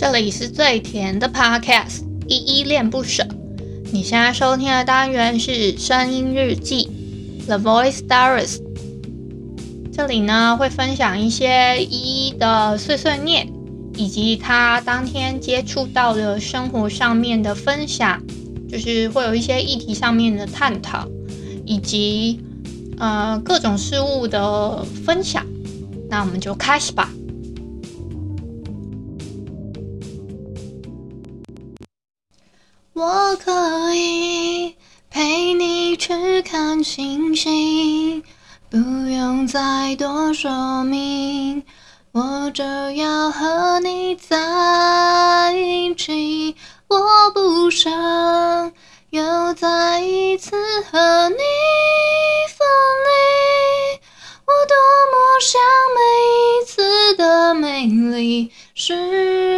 这里是最甜的 Podcast，依依恋不舍。你现在收听的单元是声音日记 The Voice Diaries。这里呢会分享一些依依的碎碎念，以及他当天接触到的生活上面的分享，就是会有一些议题上面的探讨，以及呃各种事物的分享。那我们就开始吧。我可以陪你去看星星，不用再多说明。我就要和你在一起，我不想又再一次和你分离。我多么想每一次的美丽，是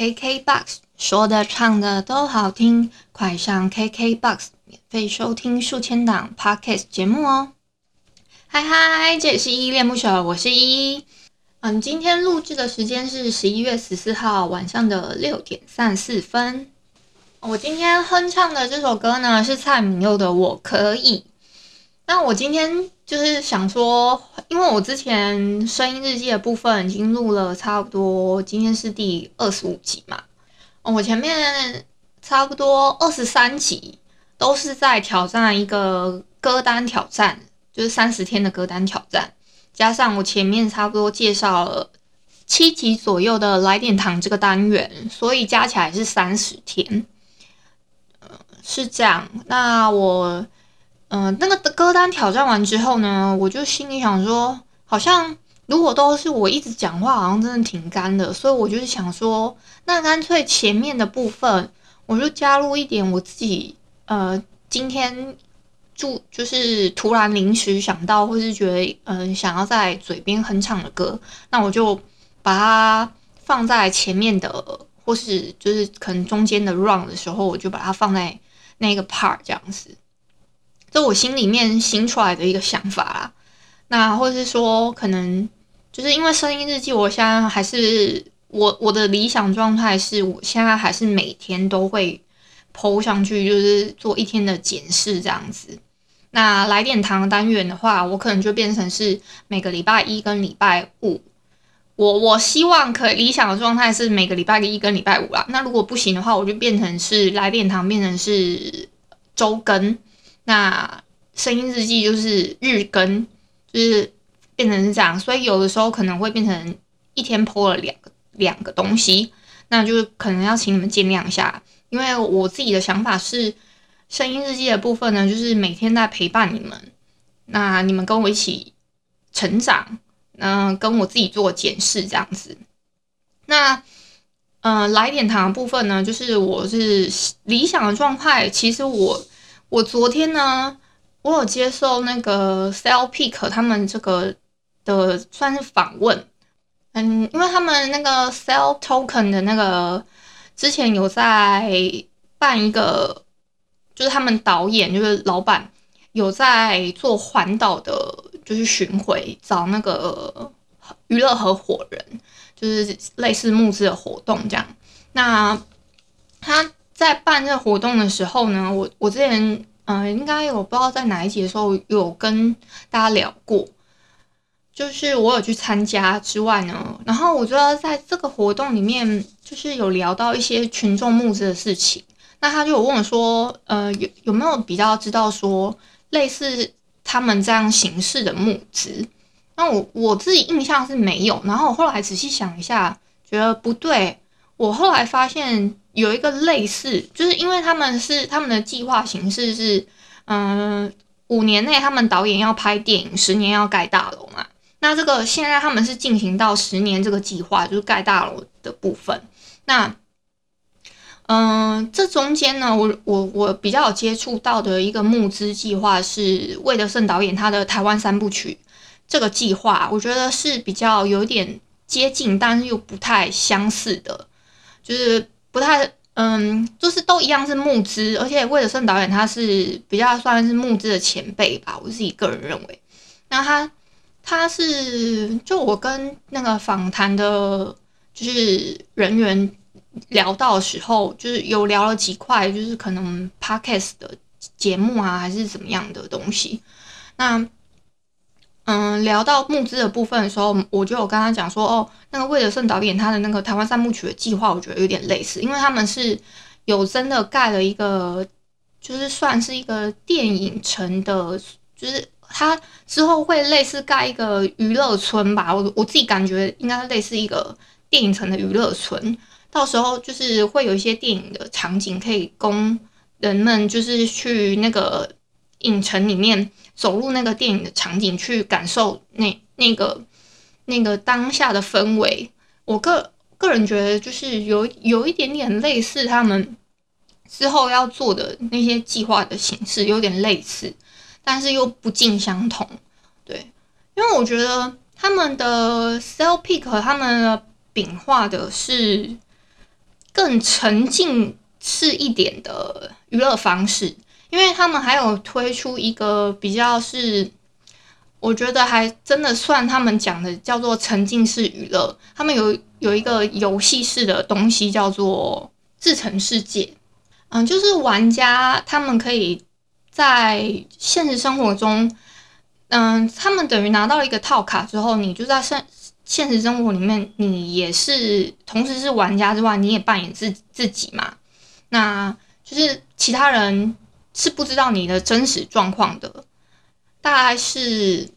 KKBOX 说的唱的都好听，快上 KKBOX 免费收听数千档 Podcast 节目哦！嗨嗨，这里是依依恋不舍，我是依依。嗯，今天录制的时间是十一月十四号晚上的六点三十四分。我今天哼唱的这首歌呢，是蔡旻佑的《我可以》。那我今天就是想说，因为我之前声音日记的部分已经录了差不多，今天是第二十五集嘛。我前面差不多二十三集都是在挑战一个歌单挑战，就是三十天的歌单挑战，加上我前面差不多介绍了七集左右的来点糖这个单元，所以加起来是三十天。呃，是这样。那我。嗯、呃，那个歌单挑战完之后呢，我就心里想说，好像如果都是我一直讲话，好像真的挺干的，所以我就是想说，那干脆前面的部分，我就加入一点我自己，呃，今天就就是突然临时想到，或是觉得嗯、想要在嘴边哼唱的歌，那我就把它放在前面的，或是就是可能中间的 run 的时候，我就把它放在那个 part 这样子。这我心里面新出来的一个想法啦，那或者是说，可能就是因为声音日记，我现在还是我我的理想状态是，我现在还是每天都会 po 上去，就是做一天的检视这样子。那来点糖单元的话，我可能就变成是每个礼拜一跟礼拜五，我我希望可理想的状态是每个礼拜一跟礼拜五啦。那如果不行的话，我就变成是来点糖变成是周更。那声音日记就是日更，就是变成是这样，所以有的时候可能会变成一天 po 了两个两个东西，那就是可能要请你们见谅一下，因为我自己的想法是，声音日记的部分呢，就是每天在陪伴你们，那你们跟我一起成长，嗯，跟我自己做检视这样子。那嗯、呃，来点糖的部分呢，就是我是理想的状态，其实我。我昨天呢，我有接受那个 Cellpick 他们这个的算是访问，嗯，因为他们那个 Cell Token 的那个之前有在办一个，就是他们导演就是老板有在做环岛的，就是巡回找那个娱乐合伙人，就是类似募资的活动这样。那他。在办这个活动的时候呢，我我之前嗯、应该我不知道在哪一集的时候有跟大家聊过，就是我有去参加之外呢，然后我觉得在这个活动里面，就是有聊到一些群众募资的事情，那他就有问我说，呃，有有没有比较知道说类似他们这样形式的募资？那我我自己印象是没有，然后我后来仔细想一下，觉得不对，我后来发现。有一个类似，就是因为他们是他们的计划形式是，嗯、五年内他们导演要拍电影，十年要盖大楼嘛。那这个现在他们是进行到十年这个计划，就是盖大楼的部分。那，嗯、这中间呢，我我我比较有接触到的一个募资计划是魏德圣导演他的台湾三部曲这个计划，我觉得是比较有点接近，但是又不太相似的，就是。不太，嗯，就是都一样是募资，而且魏德圣导演他是比较算是募资的前辈吧，我自己个人认为。那他他是就我跟那个访谈的，就是人员聊到的时候，就是有聊了几块，就是可能 podcast 的节目啊，还是怎么样的东西。那嗯，聊到募资的部分的时候，我就有跟他讲说，哦，那个魏德圣导演他的那个台湾三部曲的计划，我觉得有点类似，因为他们是有真的盖了一个，就是算是一个电影城的，就是。他之后会类似盖一个娱乐村吧，我我自己感觉应该类似一个电影城的娱乐村。到时候就是会有一些电影的场景可以供人们就是去那个影城里面走入那个电影的场景去感受那那个那个当下的氛围。我个个人觉得就是有有一点点类似他们之后要做的那些计划的形式，有点类似。但是又不尽相同，对，因为我觉得他们的 sell Pick 和他们的饼画的是更沉浸式一点的娱乐方式，因为他们还有推出一个比较是，我觉得还真的算他们讲的叫做沉浸式娱乐，他们有有一个游戏式的东西叫做自成世界，嗯，就是玩家他们可以。在现实生活中，嗯，他们等于拿到一个套卡之后，你就在现现实生活里面，你也是同时是玩家之外，你也扮演自自己嘛。那就是其他人是不知道你的真实状况的，大概是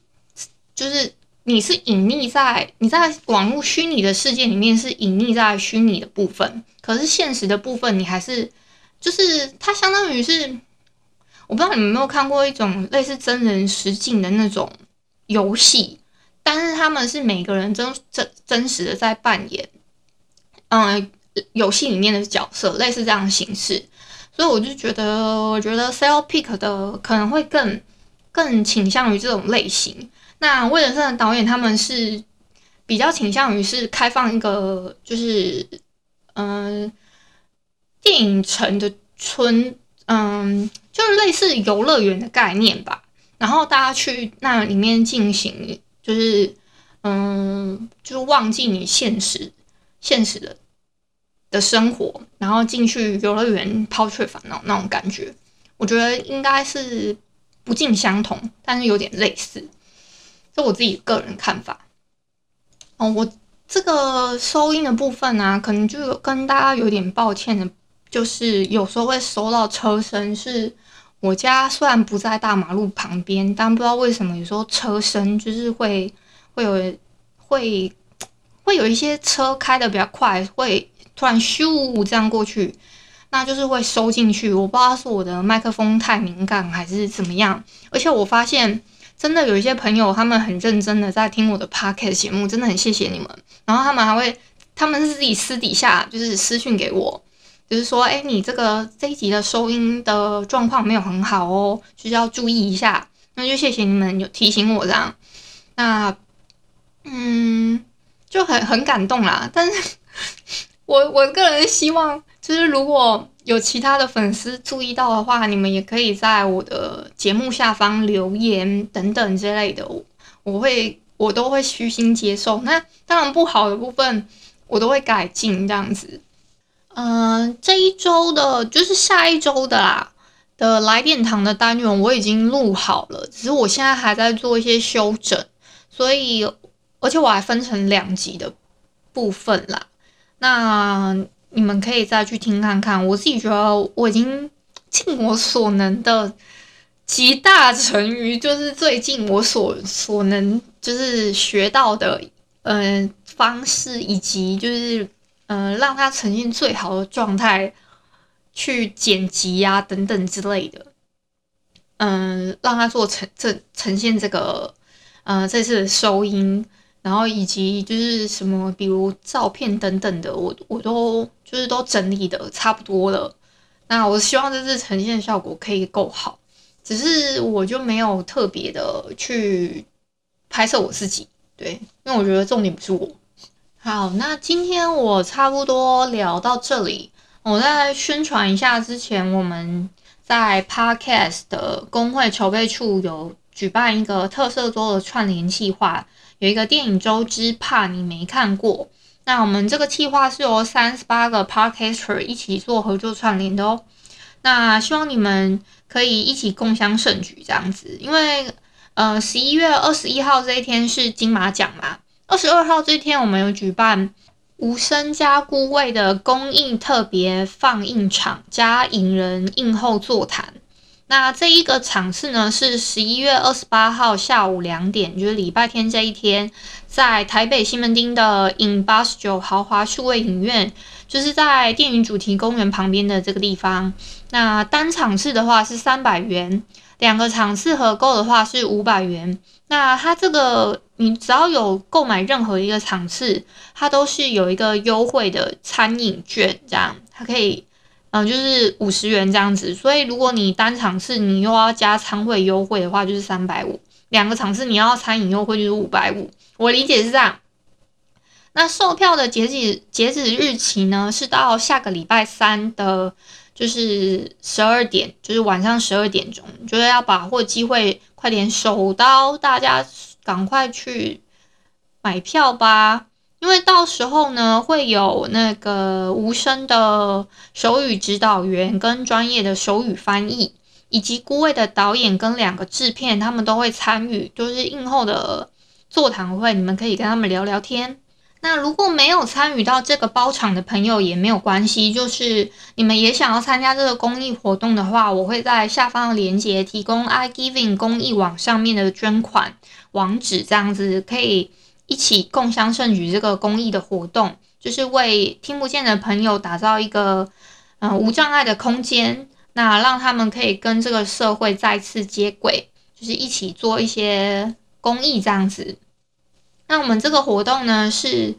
就是你是隐匿在你在网络虚拟的世界里面是隐匿在虚拟的部分，可是现实的部分你还是就是它相当于是。我不知道你们有没有看过一种类似真人实境的那种游戏，但是他们是每个人真真真实的在扮演，嗯，游戏里面的角色，类似这样的形式，所以我就觉得，我觉得 Sale Pick 的可能会更更倾向于这种类型。那魏德圣的导演他们是比较倾向于是开放一个，就是嗯，电影城的村，嗯。就是类似游乐园的概念吧，然后大家去那里面进行，就是嗯，就是忘记你现实现实的的生活，然后进去游乐园抛却烦恼那种感觉，我觉得应该是不尽相同，但是有点类似，这我自己个人看法。哦，我这个收音的部分呢、啊，可能就跟大家有点抱歉的，就是有时候会收到车声是。我家虽然不在大马路旁边，但不知道为什么有时候车声就是会会有会会有一些车开的比较快，会突然咻这样过去，那就是会收进去。我不知道是我的麦克风太敏感还是怎么样。而且我发现真的有一些朋友，他们很认真的在听我的 podcast 节目，真的很谢谢你们。然后他们还会，他们是自己私底下就是私讯给我。就是说，哎，你这个这一集的收音的状况没有很好哦，就是要注意一下。那就谢谢你们有提醒我这样。那，嗯，就很很感动啦。但是我我个人希望，就是如果有其他的粉丝注意到的话，你们也可以在我的节目下方留言等等之类的，我我会我都会虚心接受。那当然不好的部分，我都会改进这样子。嗯、这一周的，就是下一周的啦的来电堂的单元我已经录好了，只是我现在还在做一些修整，所以而且我还分成两集的部分啦。那你们可以再去听看看，我自己觉得我已经尽我所能的集大成于，就是最近我所所能就是学到的嗯、呃、方式以及就是。嗯、让它呈现最好的状态，去剪辑呀、等等之类的。嗯、让它做呈这呈现这个，呃，这次收音，然后以及就是什么，比如照片等等的，我我都就是都整理的差不多了。那我希望这次呈现效果可以够好，只是我就没有特别的去拍摄我自己，对，因为我觉得重点不是我。好，那今天我差不多聊到这里。我再宣传一下，之前我们在 Podcast 的公会筹备处有举办一个特色周的串联计划，有一个电影周之怕你没看过。那我们这个计划是由三十八个 Podcaster 一起做合作串联的哦。那希望你们可以一起共襄盛举这样子，因为呃十一月二十一号这一天是金马奖嘛，二十二号这一天我们有举办无声加孤味的公益特别放映场加影人映后座谈。那这一个场次呢，是十一月二十八号下午两点，就是礼拜天这一天，在台北西门町的 in 八十九豪华数位影院，就是在电影主题公园旁边的这个地方。那单场次的话是三百元，两个场次合购的话是五百元。那它这个你只要有购买任何一个场次，它都是有一个优惠的餐饮券，这样它可以。嗯，就是五十元这样子，所以如果你单场次你又要加餐会优惠的话，就是三百五；两个场次你要餐饮优惠就是五百五。我理解是这样。那售票的截止截止日期呢，是到下个礼拜三的，就是十二点，就是晚上十二点钟，就是要把握机会，快点手刀，大家赶快去买票吧。因为到时候呢，会有那个无声的手语指导员跟专业的手语翻译，以及孤位的导演跟两个制片，他们都会参与，就是映后的座谈会，你们可以跟他们聊聊天。那如果没有参与到这个包场的朋友也没有关系，就是你们也想要参加这个公益活动的话，我会在下方的链接提供 iGiving 公益网上面的捐款网址，这样子可以。一起共襄盛举这个公益的活动，就是为听不见的朋友打造一个嗯、呃、无障碍的空间，那让他们可以跟这个社会再次接轨，就是一起做一些公益这样子。那我们这个活动呢是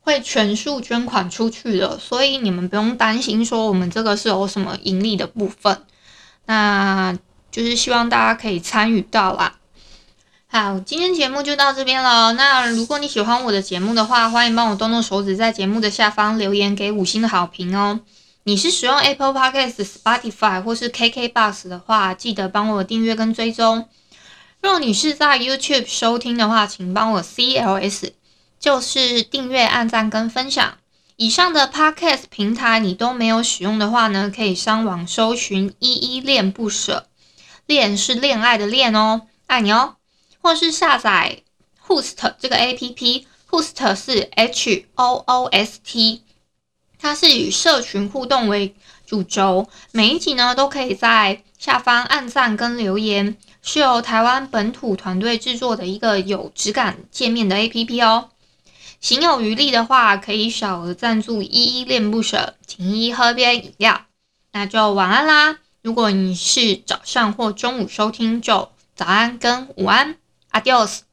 会全数捐款出去的，所以你们不用担心说我们这个是有什么盈利的部分，那就是希望大家可以参与到啦。好，今天节目就到这边了。那如果你喜欢我的节目的话，欢迎帮我动动手指，在节目的下方留言给五星的好评哦。你是使用 Apple Podcast、Spotify 或是 KKBox 的话，记得帮我订阅跟追踪。若你是在 YouTube 收听的话，请帮我 CLS，就是订阅、按赞跟分享。以上的 Podcast 平台你都没有使用的话呢，可以上网搜寻“依依恋不舍”，恋是恋爱的恋哦，爱你哦。或是下载 Host 这个 A P P，Host 是 H O O S T，它是以社群互动为主轴，每一集呢都可以在下方按赞跟留言，是由台湾本土团队制作的一个有质感界面的 APP 哦。行有余力的话，可以小额赞助，依依恋不舍，请依依喝杯饮料。那就晚安啦！如果你是早上或中午收听，就早安跟午安。Adiós。